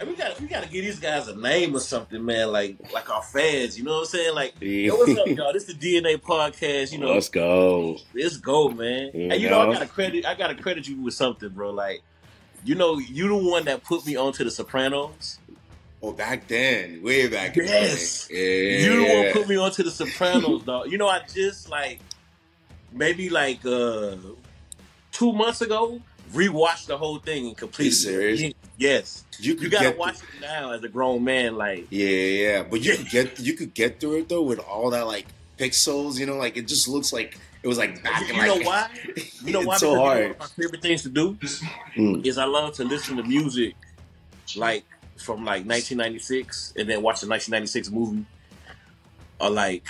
And we got we got to give these guys a name or something, man. Like like our fans, you know what I'm saying? Like, yo, what's up, y'all? This is the DNA podcast. You know, Let's go. let's go, man. You and you know, know? I gotta credit I gotta credit you with something, bro. Like, you know, you the one that put me onto the Sopranos. Oh, back then, way back. in the Yes. day. You the one put me onto the Sopranos, dog. You know, I just like maybe like uh two months ago rewatched the whole thing and completed. You serious? it. Yes, You could you gotta get watch it now as a grown man. Like, Yeah, yeah, but you could get you could get through it though with all that like pixels. You know, like it just looks like it was like back in you like. know why? You know why? so Because you know hard. one of my favorite things to do Mm. is I love to listen to music like from like 1996 and then watch the 1996 movie, or like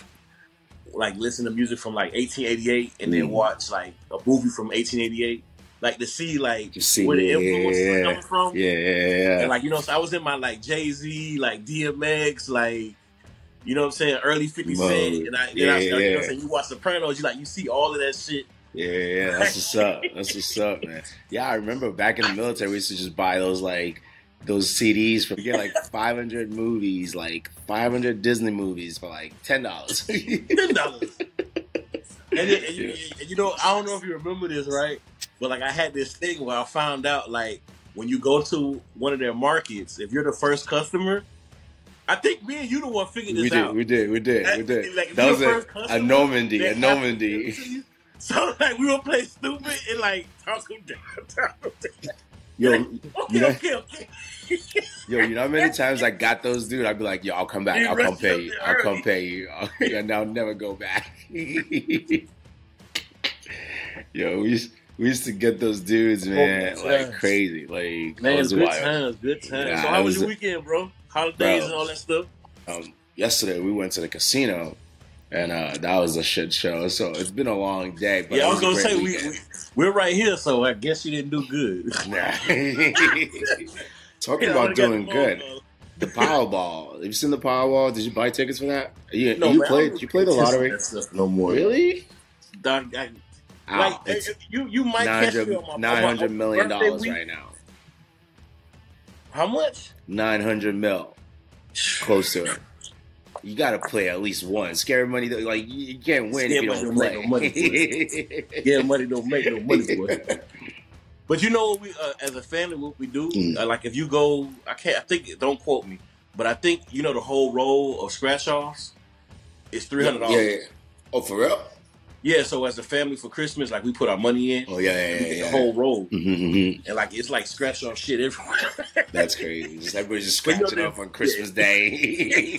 like listen to music from like 1888 and then Mm. watch like a movie from 1888, like to see like You see, where the yeah, influence yeah, coming from. yeah, yeah, And like you know, so I was in my like Jay Z, like DMX, like you know what I'm saying, early 50 Mode. Cent, and I, then I Yeah, you know what. I'm saying, you watch Sopranos, you like you see all of that shit. yeah, yeah. That's what's up. That's what's up, man. Yeah, I remember back in the military, we used to just buy those like those CDs you get like 500 movies, like 500 Disney movies for like ten dollars. ten dollars. And, and and you know, I don't know if you remember this, right? But like, I had this thing where I found out, like, when you go to one of their markets, if you're the first customer, I think me and you the one figured this out. we did, out. we did, we did, we did. Like, that was a, a Normandy, a Normandy. give it to you. So like, we would play stupid and like talk them down. talk them down. Yo, Okay, you know, okay, okay. Yo, you know how many times I got those, dude? I'd be like, yo, I'll come back. I'll come pay you. I'll come pay you. and I'll never go back. yo, we we used to get those dudes, man, Oh, like times. crazy. Like, Man, that was good wild. times, good times. Yeah, so how was was your weekend, bro? Holidays Bro. and all that stuff. Um, yesterday, we went to the casino, and uh, that was a shit show. So it's been a long day. But yeah, I was a gonna say we, weekend. we we're right here, so I guess you didn't do good. Nah. Talking Yeah, about doing good. ball, The Powerball. Have you seen the Powerball? Did you buy tickets for that? You, though. you man, played? You played the lottery? in that stuff no more. Really? Dog, I, Ow, like you you might catch me on my, my 900 million dollars week. right now. How much? 900 mil. Close to it. You got to play at least one. Scary money, though, like, you can't win Scary if you money don't don't play. no Yeah, money don't make no money, boy. But you know what we uh, as a family what we do? Mm. Uh, like if you go, I can't. I think don't quote me, but I think you know the whole roll of scratch offs is three hundred yeah, dollars. yeah. Oh, for real? Yeah, so as a family for Christmas, like we put our money in, Oh, yeah, yeah, yeah. yeah. the whole roll, Mhm, mhm. and like it's like scratch off shit everywhere. That's crazy. Just everybody's just But you know scratching off on Christmas Day.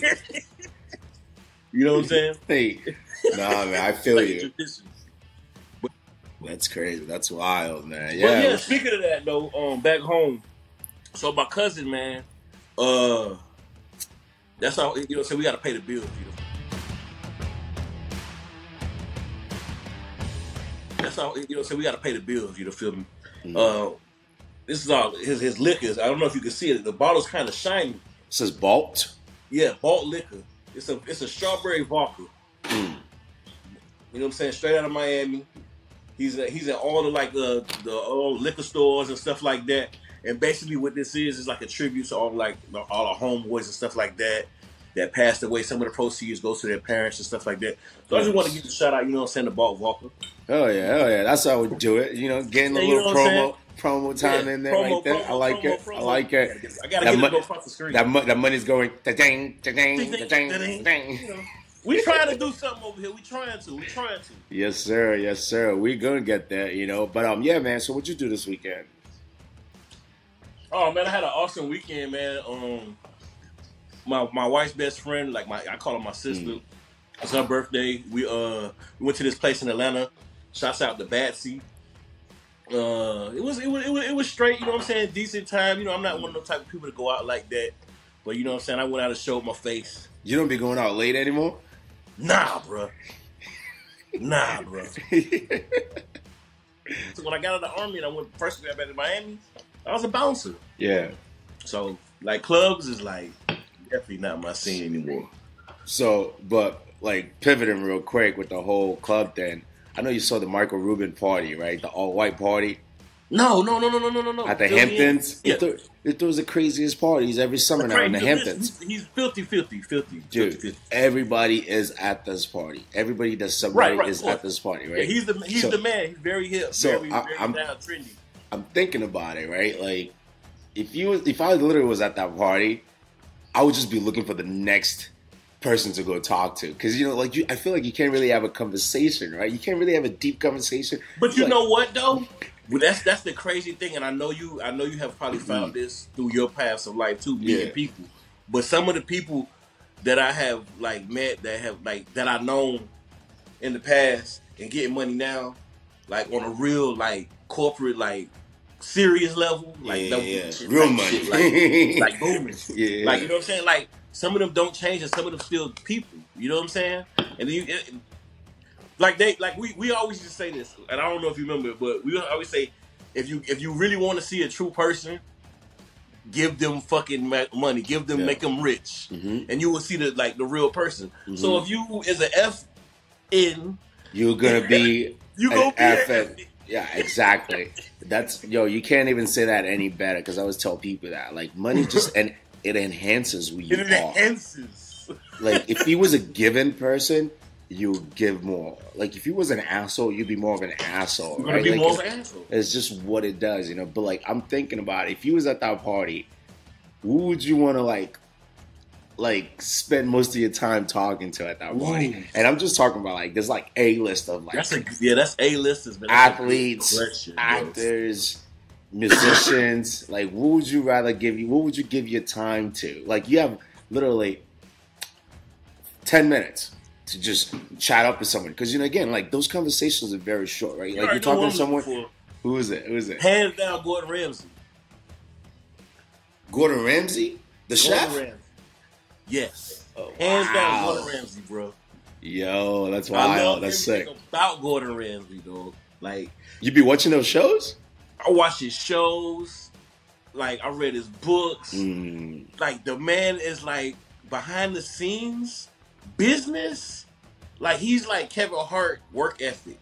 you know what I'm saying? hey, nah, man, I feel Like you. That's crazy. That's wild, man. Yeah. yeah, speaking of that though, um, back home, so my cousin, man, uh, that's how you know. So we got to pay the bills, you know. That's how you know. So we got to pay the bills, you know. Feel me? Mhm. Uh, this is all his his liquors. I don't know if you can see it. The bottle's kind of shiny. says Balt. Yeah, Balt liquor. It's a it's a strawberry vodka. Mm. You know what I'm saying? Straight out of Miami. He's a, he's at all the like uh, the old liquor stores and stuff like that. And basically, what this is is like a tribute to all like all our homeboys and stuff like that that passed away. Some of the proceeds goes to their parents and stuff like that. So I just want to give a shout out. You know what I'm saying? To Balt Walker. Oh yeah, oh yeah. That's how we do it. You know, getting a Yeah, little know what I'm promo promo time Yeah, in there promo, right there. promo, I like promo, it. I like I it. gotta get, I gotta That get it go across the screen. That mo- that money's going ding ding ding Ding, ding ding, ding. ding. You know, we trying to do something over here. We trying to. We trying to. Yes sir, yes sir. We gonna get there, you know. But um, yeah, man. So what you do this weekend? Oh man, I had an awesome weekend, man. Um, my my wife's best friend, like my I call her my sister. Mm. It's her birthday. We uh we went to this place in Atlanta. Shouts out to Batsy. Uh, it was it was it was it was straight. You know what I'm saying? Decent time. You know, I'm not one of those type of people to go out like that. But you know what I'm saying? I went out and showed my face. You don't be going out late anymore. Nah, bruh. Nah, bruh. So when I got out of the army and I went first got back to Miami, I was a bouncer. yeah. So like clubs is like definitely not my scene anymore. So, but like pivoting real quick with the whole club thing. I know you saw the Michael Rubin party, right? The all white party. No, no, no, no, no, no, no. At the Fill. Hamptons, Yeah. it, throws the craziest parties every summer now in the. Hamptons. He's, he's filthy, filthy, filthy, Dude, filthy, filthy. everybody is at this party. Everybody that's somebody Right, right, is at this party, Yeah, right? he's the he's So- the man. He's very hip, so very, I- very I'm- down trendy. I'm thinking about it, right? Like, if you if I literally was at that party, I would just be looking for the next person to go talk to, because you know, like you, I feel like you can't really have a conversation, right? You can't really have a deep conversation. But you Like, know what though? Well, that's that's the crazy thing, and I know you. I know you have probably mm. found this through your paths of life too, meeting Yeah. people. But some of the people that I have like met, that have like that I known in the past, and getting money now, like on a real like corporate like serious level, like yeah, yeah, real type money, shit, like like booming. yeah, Like you know what I'm saying? Like some of them don't change, and some of them still people. You know what I'm saying? And then you, it, like they, like we, we always just say this, and I don't know if you remember, but we always say, if you if you really want to see a true person, give them fucking money, give them, Yeah. make them rich, Mhm. and you will see the like the real person. So Mhm. if you is an F in, you're gonna be you An go be F an in. Yeah, exactly. That's yo. You can't even say that any better because I always tell people that like money just and it enhances who you It are. enhances. Like if he was a given person, you would give more. Like if he was an asshole, you'd be more of an asshole. Right? be Like, it's, an asshole. it's just what it does, you know. But like I'm thinking about it. If you was at that party, who would you want to like? Like spend most of your time talking to at that Ooh. and I'm just talking about like there's like a list of like That's a yeah. That's a list. That's athletes, question, actors, musicians. like, what would you rather give you? What would you give your time to? Like, you have literally ten minutes to just chat up with someone because you know, again, like those conversations are very short, right? You Like you're talking to someone. Who is it? Who is it? Hands down, Gordon Ramsay. Gordon Ramsay, the Gordon chef. Ramsay. Yes. Oh, Hands down. Gordon Ramsay, bro. Yo, that's I wild. love That's sick. about Gordon Ramsay, dog. Like, You be watching those shows? I watch his shows. Like, I read his books. Mm, Like, the man is like behind the scenes business. Like, he's like Kevin Hart work ethic.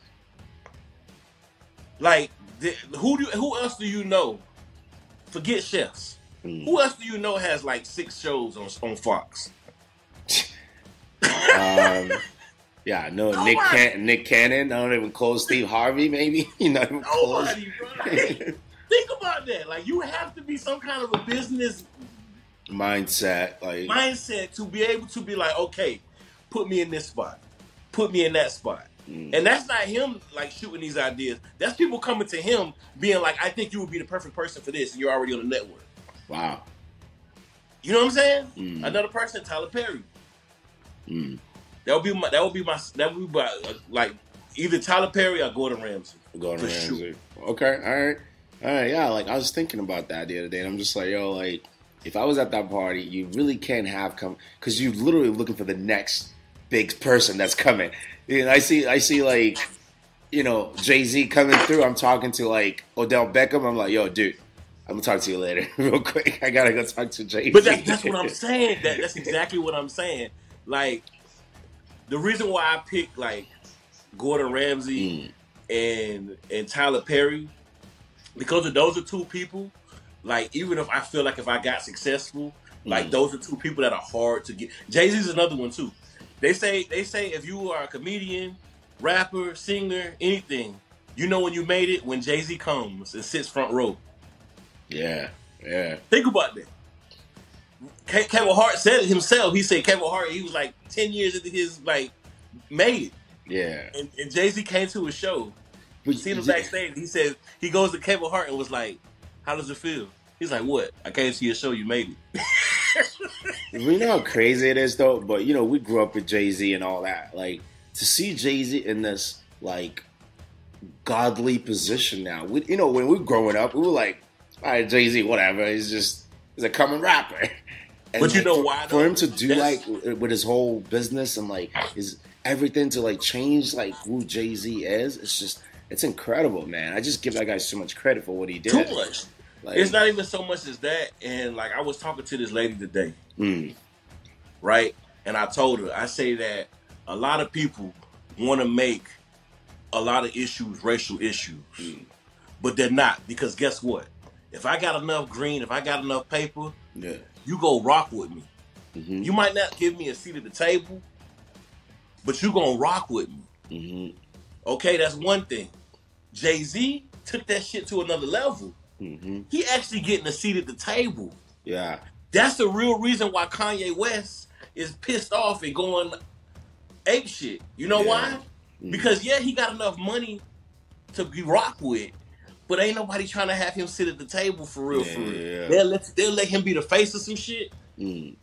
Like, the, who do who else do you know? Forget chefs. Mm. Who else do you know has like six shows on on Fox? um, yeah, no, Nick Can- Nick Cannon. I don't even close Steve Harvey. Maybe you close. Nobody, bro. Like, think about that. Like you have to be some kind of a business Mindset, like mindset to be able to be like, okay, put me in this spot, put me in that spot. mm, And that's not him like shooting these ideas. That's people coming to him being like, I think you would be the perfect person for this, and you're already on the network. Wow. You know what I'm saying? Mm. Another person, Tyler Perry. Mm. That would be my. That would be my. That would be my, like either Tyler Perry or Gordon Ramsay. Gordon Ramsay. Okay, all right, all right. Yeah, like I was thinking about that the other day, and I'm just like, yo, like if I was at that party, you really can't have come because you're literally looking for the next big person that's coming. And I see, I see, like you know, Jay Z coming through. I'm talking to like Odell Beckham. I'm like, yo, dude. I'm gonna talk to you later, real quick. I gotta go talk to Jay Z. But that's, that's what I'm saying. That that's exactly what I'm saying. Like the reason why I picked like Gordon Ramsay Mm, and and Tyler Perry because of those are two people. Like even if I feel like if I got successful, like Mm. those are two people that are hard to get. Jay Z's another one too. They say they say if you are a comedian, rapper, singer, anything, you know when you made it when Jay Z comes and sits front row. Yeah, yeah. Think about that. Ke- Kevin Hart said it himself. He said Kevin Hart, he was like 10 years into his like made it. Yeah. And, and Jay Z came to a show. But Seen him backstage. He said he goes to Kevin Hart and was like, How does it feel? He's like, What? I came to your show, you made it. We know how crazy it is, though. But you know, we grew up with Jay Z and all that. Like to see Jay Z in this like godly position now. We, you know, when we were growing up, we were like, "All right, Jay Z, whatever. He's just he's a common rapper." And But you like, know for, why, For though? him to do That's- like with his whole business and like his everything to like change like who Jay Z is, it's just it's incredible, man. I just give that guy so much credit for what he did. Too much. Like, It's not even so much as that. And like I was talking to this lady today, mm, right? And I told her, I say that a lot of people want to make a lot of issues racial issues. Mm. but they're not because guess what? If I got enough green, if I got enough paper, Yeah. you go rock with me. hmm You might not give me a seat at the table, but you gonna rock with me. hmm Okay, that's one thing. Jay Z took that shit to another level. hmm He actually getting a seat at the table. Yeah. That's the real reason why Kanye West is pissed off and going ape shit. You know Yeah. why? Mhm. Because yeah, he got enough money to be rock with, but ain't nobody trying to have him sit at the table for real. for Yeah, real, yeah. they'll let they'll let him be the face of some shit. Mm.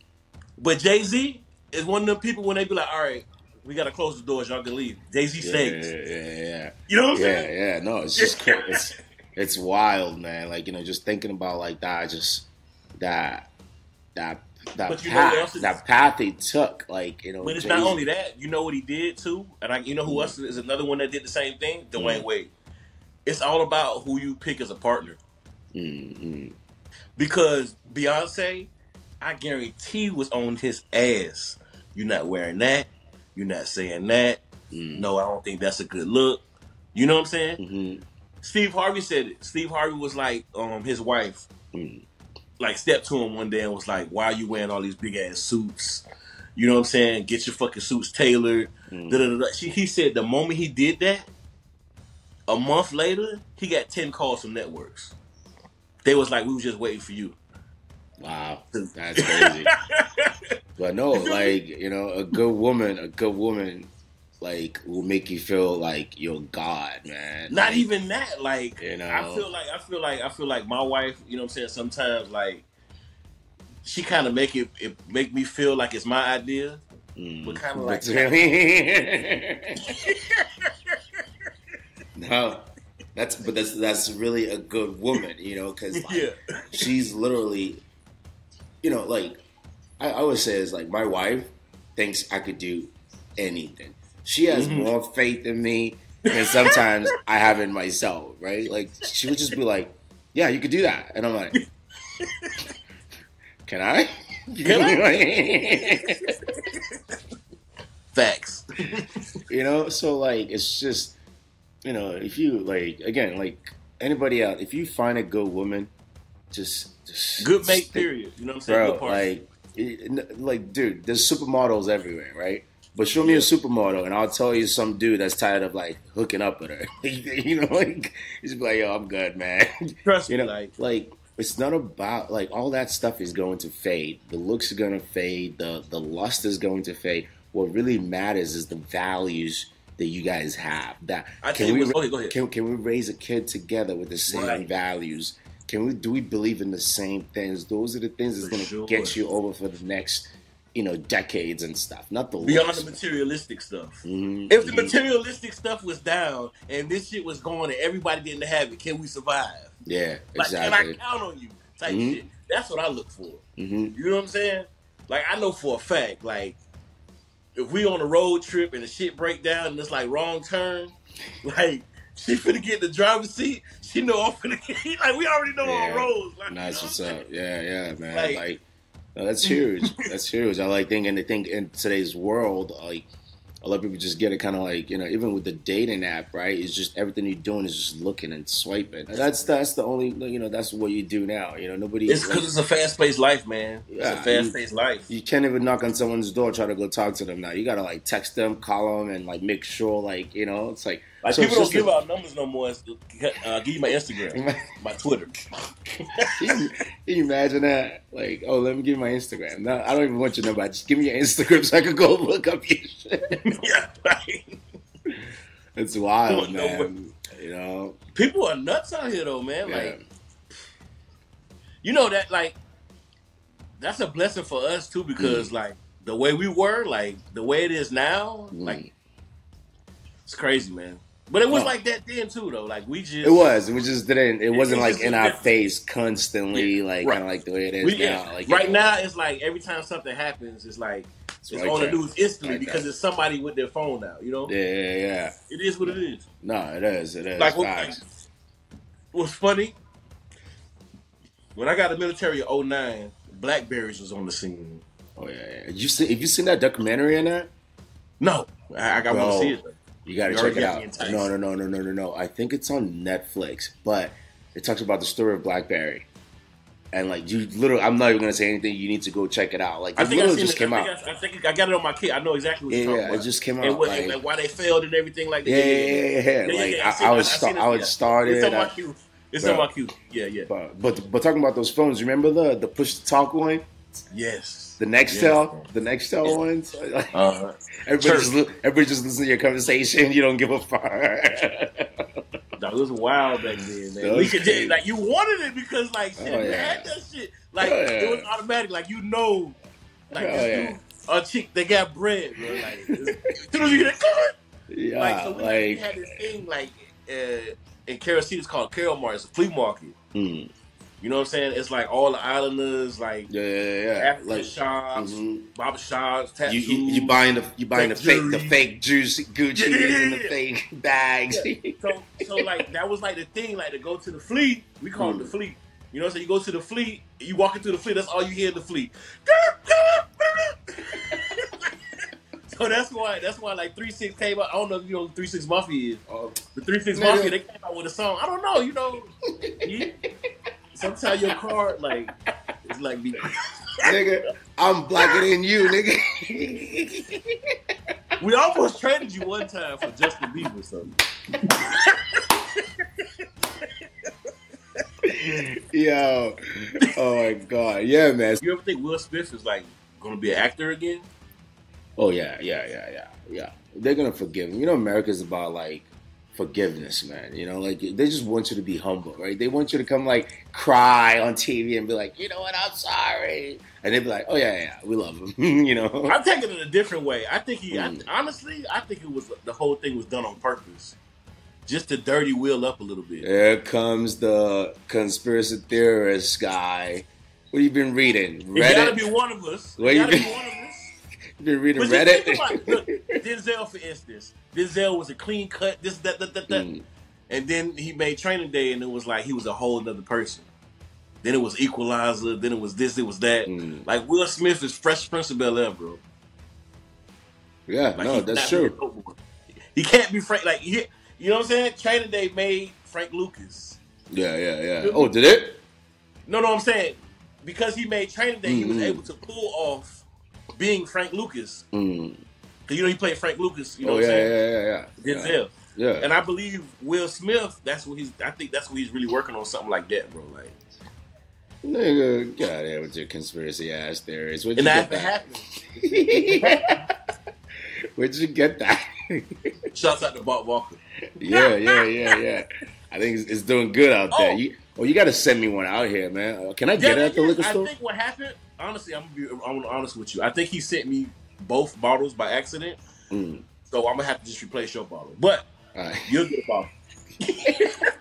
But Jay Z is one of them people when they be like, all right, we gotta close the doors, y'all can leave. Jay Z Yeah, stays. yeah, yeah, You know what I'm yeah, saying? yeah. No, it's just it's it's wild, man. Like you know, just thinking about like that, just that that that But you know path, that path he took. Like you know, But it's Jay-Z- not only that. You know what he did too, and I, you know who else is another one that did the same thing? Dwayne Mm. Wade. It's all about who you pick as a partner. Mm, mm. Because Beyonce, I guarantee was on his ass. You're not wearing that. You're not saying that. Mm. No, I don't think that's a good look. You know what I'm saying? Mhm. Steve Harvey said it. Steve Harvey was like, um, his wife, Mm. like stepped to him one day and was like, "Why are you wearing all these big ass suits? You know what I'm saying? Get your fucking suits tailored." Mm. She, he said the moment he did that, a month later, he got ten calls from networks. They was like, "We was just waiting for you." Wow, that's crazy. but no, like you know, a good woman, a good woman, like will make you feel like you're God, man. Not Like, even that. Like You know. I feel like I feel like I feel like my wife. You know what I'm saying? Sometimes like she kind of make it, it make me feel like it's my idea. Mm. But kinda like- But really- no, that's but that's that's really a good woman, you know, because like, yeah. she's literally, you know, like I, I always say is like my wife thinks I could do anything. She has Mhm. more faith in me than sometimes I have in myself, right? Like she would just be like, "Yeah, you could do that," and I'm like, "Can I?" Facts. you know so like it's just you know if you like again like anybody out if you find a good woman just, just Good mate. stick- Period. You know what I'm saying? bro like it- like dude there's supermodels everywhere right but show me a supermodel and I'll tell you some dude that's tired of like hooking up with her you know like he's like yo I'm good man Trust you me. know Like like it's not about like all that stuff is going to fade the looks are going to fade the the lust is going to fade what really matters is the values that you guys have that I can we was. Okay, go ahead. can, can we raise a kid together with the same Right. values can we do we believe in the same things those are the things that's going to sure. get you over for the next you know decades and stuff not the Beyond the materialistic stuff. Mhm, If the mhm. materialistic stuff was down and this shit was going and everybody didn't have it, can we survive? yeah Like, exactly can I count on you? Type Mhm. shit. That's what I look for. hmm You know what I'm saying? Like I know for a fact, like if we on a road trip and the shit break down and it's like wrong turn, like she finna get in the driver's seat. She know I'm finna get like we already know Yeah. our roads. Like, Nice, what's know what I'm up? Yeah, yeah, man. Like- Like, no, that's huge. that's huge. I like thinking. I think in today's world, like a lot of people just get it kind of like you know, even with the dating app, right? It's just everything you're doing is just looking and swiping. And that's that's the only you know that's what you do now. You know, nobody. It's because it's a fast paced life, man. It's Yeah, a fast paced life. you can't even knock on someone's door try to go talk to them now. You gotta like text them, call them, and like make sure like you know it's like Like so people don't give out numbers no more. Uh, give you my Instagram, my Twitter. Can you, imagine that? Like, oh, let me give you my Instagram. No, I don't even want your number. Just give me your Instagram so I can go look up your shit. yeah, It's wild, man. You know? people are nuts out here though, man. Yeah. Like you know that like that's a blessing for us too because Mm. like the way we were, like the way it is now, Mm. like it's crazy, man. But it was Oh. like that then too, though. Like we just It was. It was just didn't. It wasn't It like in our face constantly, Yeah, like right. kind of like the way it is We, now. Like right you know, now, it's like every time something happens, it's like it's, right on the news instantly because it's somebody with their phone now. You know, Yeah, yeah, yeah. it is what it is. No, it is. It is. Like what, what's funny when I got the military in 09, Blackberries was on the scene. Oh yeah, yeah. You see? Have you seen that documentary in that? No, I, I got to see it. You got to check it out. No, no, no, no, no, no, no. I think it's on Netflix, but it talks about the story of BlackBerry. And like you, literally, I'm not even gonna say anything. You need to go check it out. Like I think I just it. came I out. I, I think I got it on my kid. I know exactly what Yeah, you're talking yeah, about. it just came out. and, what, like, and why they failed and everything like that. yeah, yeah, yeah, yeah, Like yeah, I, I was, sta- it, I was started. It's on my queue. It's on my queue. Yeah, yeah. but, but but talking about those phones, remember the the push to talk one, Yes. the next Nextel, the Nextel Yeah. ones. Like, Uh, everybody just everybody just listen to your conversation. You don't give a fuck. That was wild back then, man. We could crazy. like you wanted it because like shit, Oh, yeah. had that shit. Like Oh, it was automatic. Like you know, like Oh, this yeah. dude, a chick they got bread, bro. Like as soon as you get it, yeah, like so we, like, we had this thing like uh, in Carol City, it's called Carol Mart. It's a flea market. mm, You know what I'm saying? It's like all the islanders, like yeah, yeah, yeah. African Like, shops, mhm. barber shops, tattoos. you, you you buying the you buying the Fake fake the fake juice Gucci Yeah. and the fake bags. So, so like that was like the thing, like to go to the fleet. We call it the Mm. fleet. You know, so you go to the fleet, you walk into the fleet. That's all you hear in the fleet. so that's why that's why like three six came out. I don't know if you know who three six mafia is. Oh, The three six mafia they came out with a song. I don't know. You know, sometimes your car like it's like be. nigga, I'm blacker than you, nigga. We almost traded you one time for Justin Bieber or something. Yo, oh my god, yeah, man. You ever think Will Smith is like gonna be an actor again? Oh yeah, yeah, yeah, yeah, yeah. They're gonna forgive him. You know, America's about like forgiveness, man. You know, like they just want you to be humble, right? They want you to come like cry on TV and be like, you know what, I'm sorry, and they'd be like, oh yeah, yeah, we love him. you know, I'm taking it a different way. I think he, Mm. I, honestly, I think it was the whole thing was done on purpose, just to dirty wheel up a little bit. There comes the conspiracy theorist guy. What have you been reading? It gotta be one of us. You gotta be one of us. You been reading But just Reddit? think about it. Look, Denzel, for instance, Denzel was a clean cut. This, that, that, that, that. Mm. and then he made Training Day, and it was like he was a whole other person. Then it was Equalizer. Then it was this. It was that. Mm. Like Will Smith is Fresh Prince of Bel Air, bro. Yeah, Like, no, that's true. a dope boy. He can't be Frank. Like he, you know what I'm saying? Training Day made Frank Lucas. Yeah, yeah, yeah. Oh, did it? No, no, I'm saying because he made Training Day, he was Mhm. able to pull off being Frank Lucas. Mm. Cause you know he played Frank Lucas. You know oh what yeah, I'm saying? yeah, yeah, yeah. Denzel. Yeah. yeah. And I believe Will Smith. That's what he's. I think that's what he's really working on. Something like that, bro. Like, Nigga, get out of here with your conspiracy ass theories. Where'd you and get that that? happened. Where'd you get that? Shouts out to Bob Walker. yeah, yeah, yeah, yeah. I think it's, it's doing good out there. Oh. You, oh, you got to send me one out here, man. Uh, Can I get it at the yeah, liquor I store? think what happened. Honestly, I'm gonna be. I'm honest with you. I think he sent me both bottles by accident. Mm. So I'm gonna have to just replace your bottle. But right. you'll get a bottle.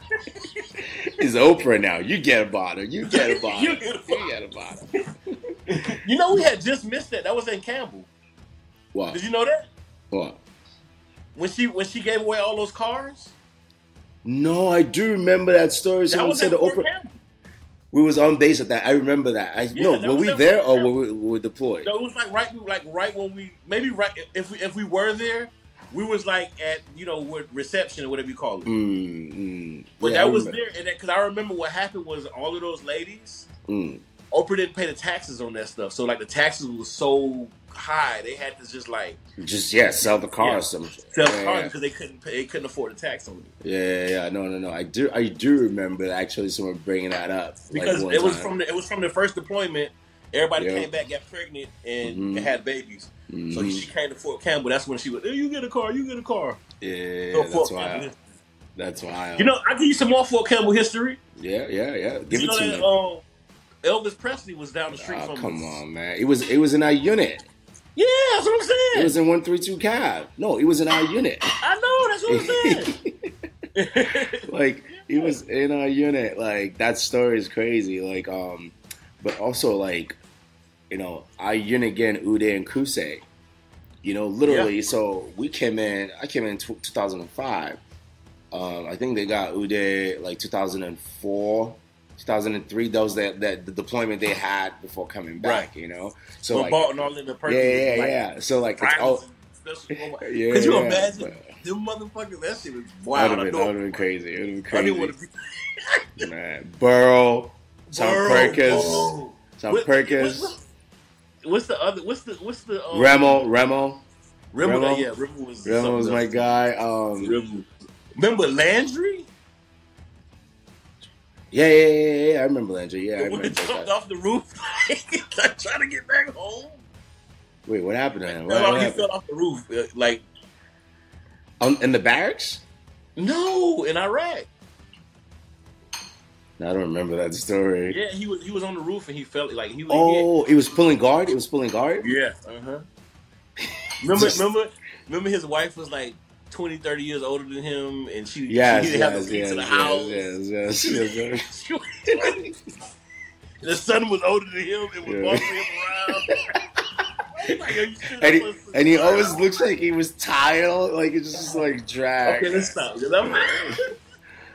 It's Oprah now. You get a bottle. You get a bottle. You get a bottle. You get a bottle. You know we had just missed that. That was in Campbell. What? Did you know that? What? When she when she gave away all those cars? No, I do remember that story. That Someone was said the Oprah. Campbell. We was on base at that. I remember that. I Yeah, no, that were we there or were we, were deployed? No, it was like right like right when we maybe right if we if we were there, we was like at you know reception or whatever you call it. Mm, mm. But Yeah, I that was remember. there, and because I remember what happened was all of those ladies, Mm. Oprah didn't pay the taxes on that stuff, so like the taxes was so high, they had to just like Just yeah, sell the car Yeah. or some shit. sell the yeah. because they couldn't pay, they couldn't afford the tax on it Yeah, yeah, yeah. No, no, no. I do, I do remember actually someone bringing that up because one it was time. from the it was from the first deployment. Everybody Yeah. came back, got pregnant, and Mhm. had babies. So Mhm. she came to Fort Campbell. That's when she was. Hey, you get a car. You get a car. yeah, So that's why. That's why. You know, I give you some more Fort Campbell history. Yeah, yeah, yeah. Give you it know to that me. um, Elvis Presley was down the street Oh, from come us. on, man. It was it was in our unit. Yeah, that's what I'm saying. It was in one three two cab. No, it was in our unit. I know. That's what I'm saying. like he was in our unit. Like that story is crazy. Like um, but also like, you know, our unit again, Uday and Qusay. You know, literally. So we came in. I came in t- 2005. Um, I think they got Uday like 2004. 2003, Those that, that the deployment they had before coming back, you know. So like, Barton all in the yeah, purple. yeah, like, yeah. So like, it's special- yeah. Could you yeah. imagine? them motherfuckers, that shit was That wild. would I have been, know- that would've been crazy. It would have I been didn't want crazy. to be Man. Burrow, Tom Perkins. Tom Perkins, what- What's the other? What's the? What's the? Um, Remo, Remo. Remo, Remo. yeah, Remo was. Remo was my guy. Um, Remo. Remember Landry? Yeah, yeah, yeah, yeah. I remember Landry. Yeah, I when remember he jumped that. off the roof, like trying to get back home. Wait, what happened to him? What, Fell off- what he happened? fell off the roof, uh, like Um, in the barracks? no, in Iraq. No, I don't remember that story. Yeah, he was he was on the roof and he felt like he was. Oh, it was pulling guard. It was pulling guard. yeah. Uh huh. Remember, Just- remember, remember. His wife was like 20, 30 years older than him, and she Yes, she didn't have yes, the key yes, to the yes, house. yes, yes, yes, the son was older than him and was Yeah. bossing him around. Like, yo, you should And he, and he always looks like he was tired, like it's just like drag. Okay, let's stop. I'm-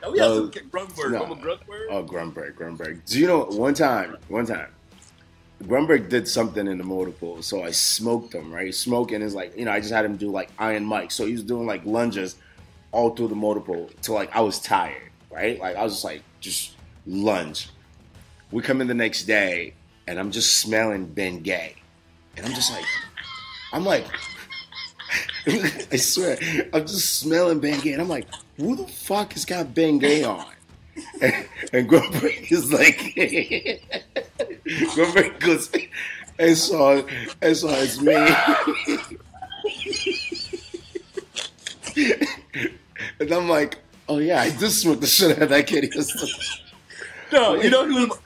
Oh, we have some uh, Grunberg. no. Grunberg? Oh, Grunberg, Grunberg. Do you know one time? One time, Grunberg did something in the motor pool, so I smoked him. Right, smoking is like you know I just had him do like Iron Mike, so he was doing like lunges all through the motor pool till like I was tired. Right, like I was just like just lunge. We come in the next day, and I'm just smelling Ben Gay, and I'm just like, I'm like. I swear, I'm just smelling Ben Gay, and I'm like, who the fuck has got Ben Gay on? And, and is like, Grumberg goes, and so, and so it's me. and I'm like, oh yeah, I just smoked the shit out of that kid yesterday. No, you know he was.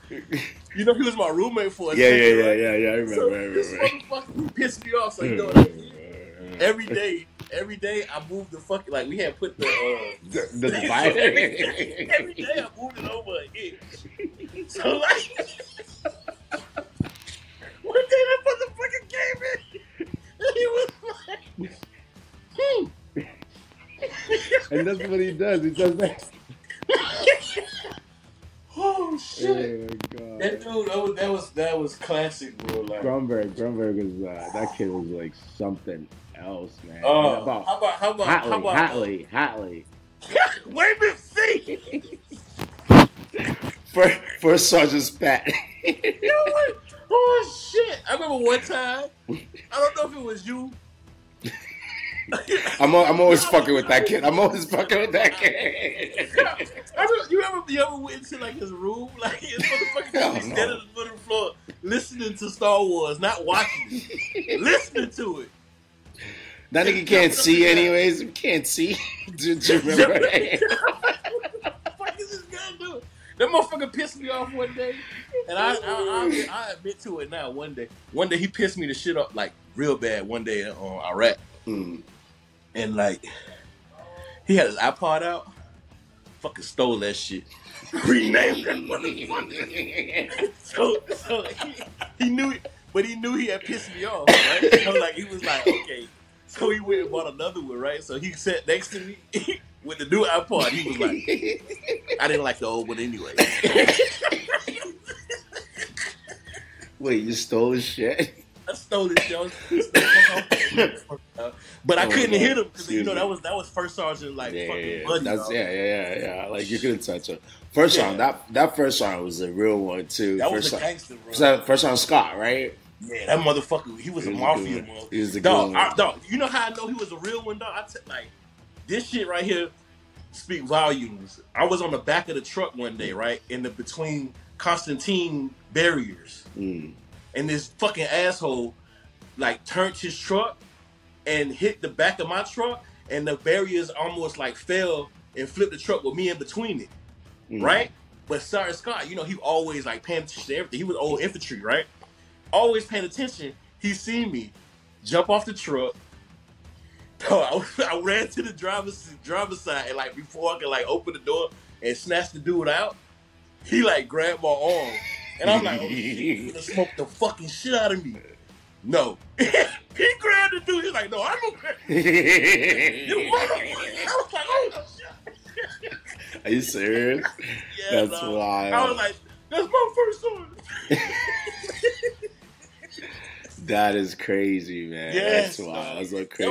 You know he was my roommate for a Yeah, yeah, second, yeah, right? yeah, yeah, I remember, So I this remember. motherfucker he pissed me off. So you know what I did? Every day, every day I moved the fucking like we had put the. Uh, The, the divider. every day I moved it over an inch. So like, one day that motherfucker came in, and he was like, hmm. and that's what he does. He does that. oh shit! Oh, That God. dude, that was that was that was classic, bro. Like, Grumberg, Grumberg was uh, that kid was like something else, man. uh, And about how about how about how Hatley, about Hatley, Hatley. Wait a minute, see. First, first Sergeant Pat. You know what? Oh shit! I remember one time. I don't know if it was you. I'm, I'm always fucking with that kid. I'm always fucking with that kid. I remember, you ever you ever went into like his room, like his motherfucker Hell no. standing on the foot floor, listening to Star Wars, not watching it, listening to it. That nigga can't see anyways. Can't see. Do, do you remember? what the fuck is this guy doing? That motherfucker pissed me off one day, and I I, I, admit, I admit to it now. One day, one day he pissed me the shit up like real bad. One day on Iraq, Hmm. and like he had his iPod out, fucking stole that shit, renamed that motherfucker. So, so he, he knew, but he knew he had pissed me off, right? So like he was like, okay. So he went and bought another one, right? So he sat next to me with the new iPod. He was like, I didn't like the old one anyway. Wait, you stole his shit? I stole this shit. I was pissed the fuck off. But I Oh, couldn't hit him because you know that was that was first sergeant like Yeah, fucking yeah, yeah. buddy. Yeah, yeah, yeah, yeah. Like you couldn't touch him. First Yeah. round, that that first round was a real one too. That first was a round, gangster, bro. first, first round, Scott, right? Yeah, that motherfucker. He was He a was a mafia, good one. He was a dog, good I, dog. You know how I know he was a real one, dog? I t- like this shit right here speak volumes. I was on the back of the truck one day, right, in the between Constantine barriers, Mm. and this fucking asshole like turned his truck and hit the back of my truck, and the barriers almost like fell and flipped the truck with me in between it, Mm. right? But Sergeant Scott, you know, he always like paying attention to everything. He was old infantry, right? Always paying attention. He seen me jump off the truck. I, I ran to the driver's driver's side and like before I could like open the door and snatch the dude out, he like grabbed my arm. And I'm like, oh shit, you gonna smoke the fucking shit out of me. No. he grabbed the dude, he's like, no, I'm gonna grab you motherfucker. I was like, oh shit. Are you serious? Yeah, That's dog. wild. I was like, that's my first one. That is crazy, man. Yes, That's wild. That's That crazy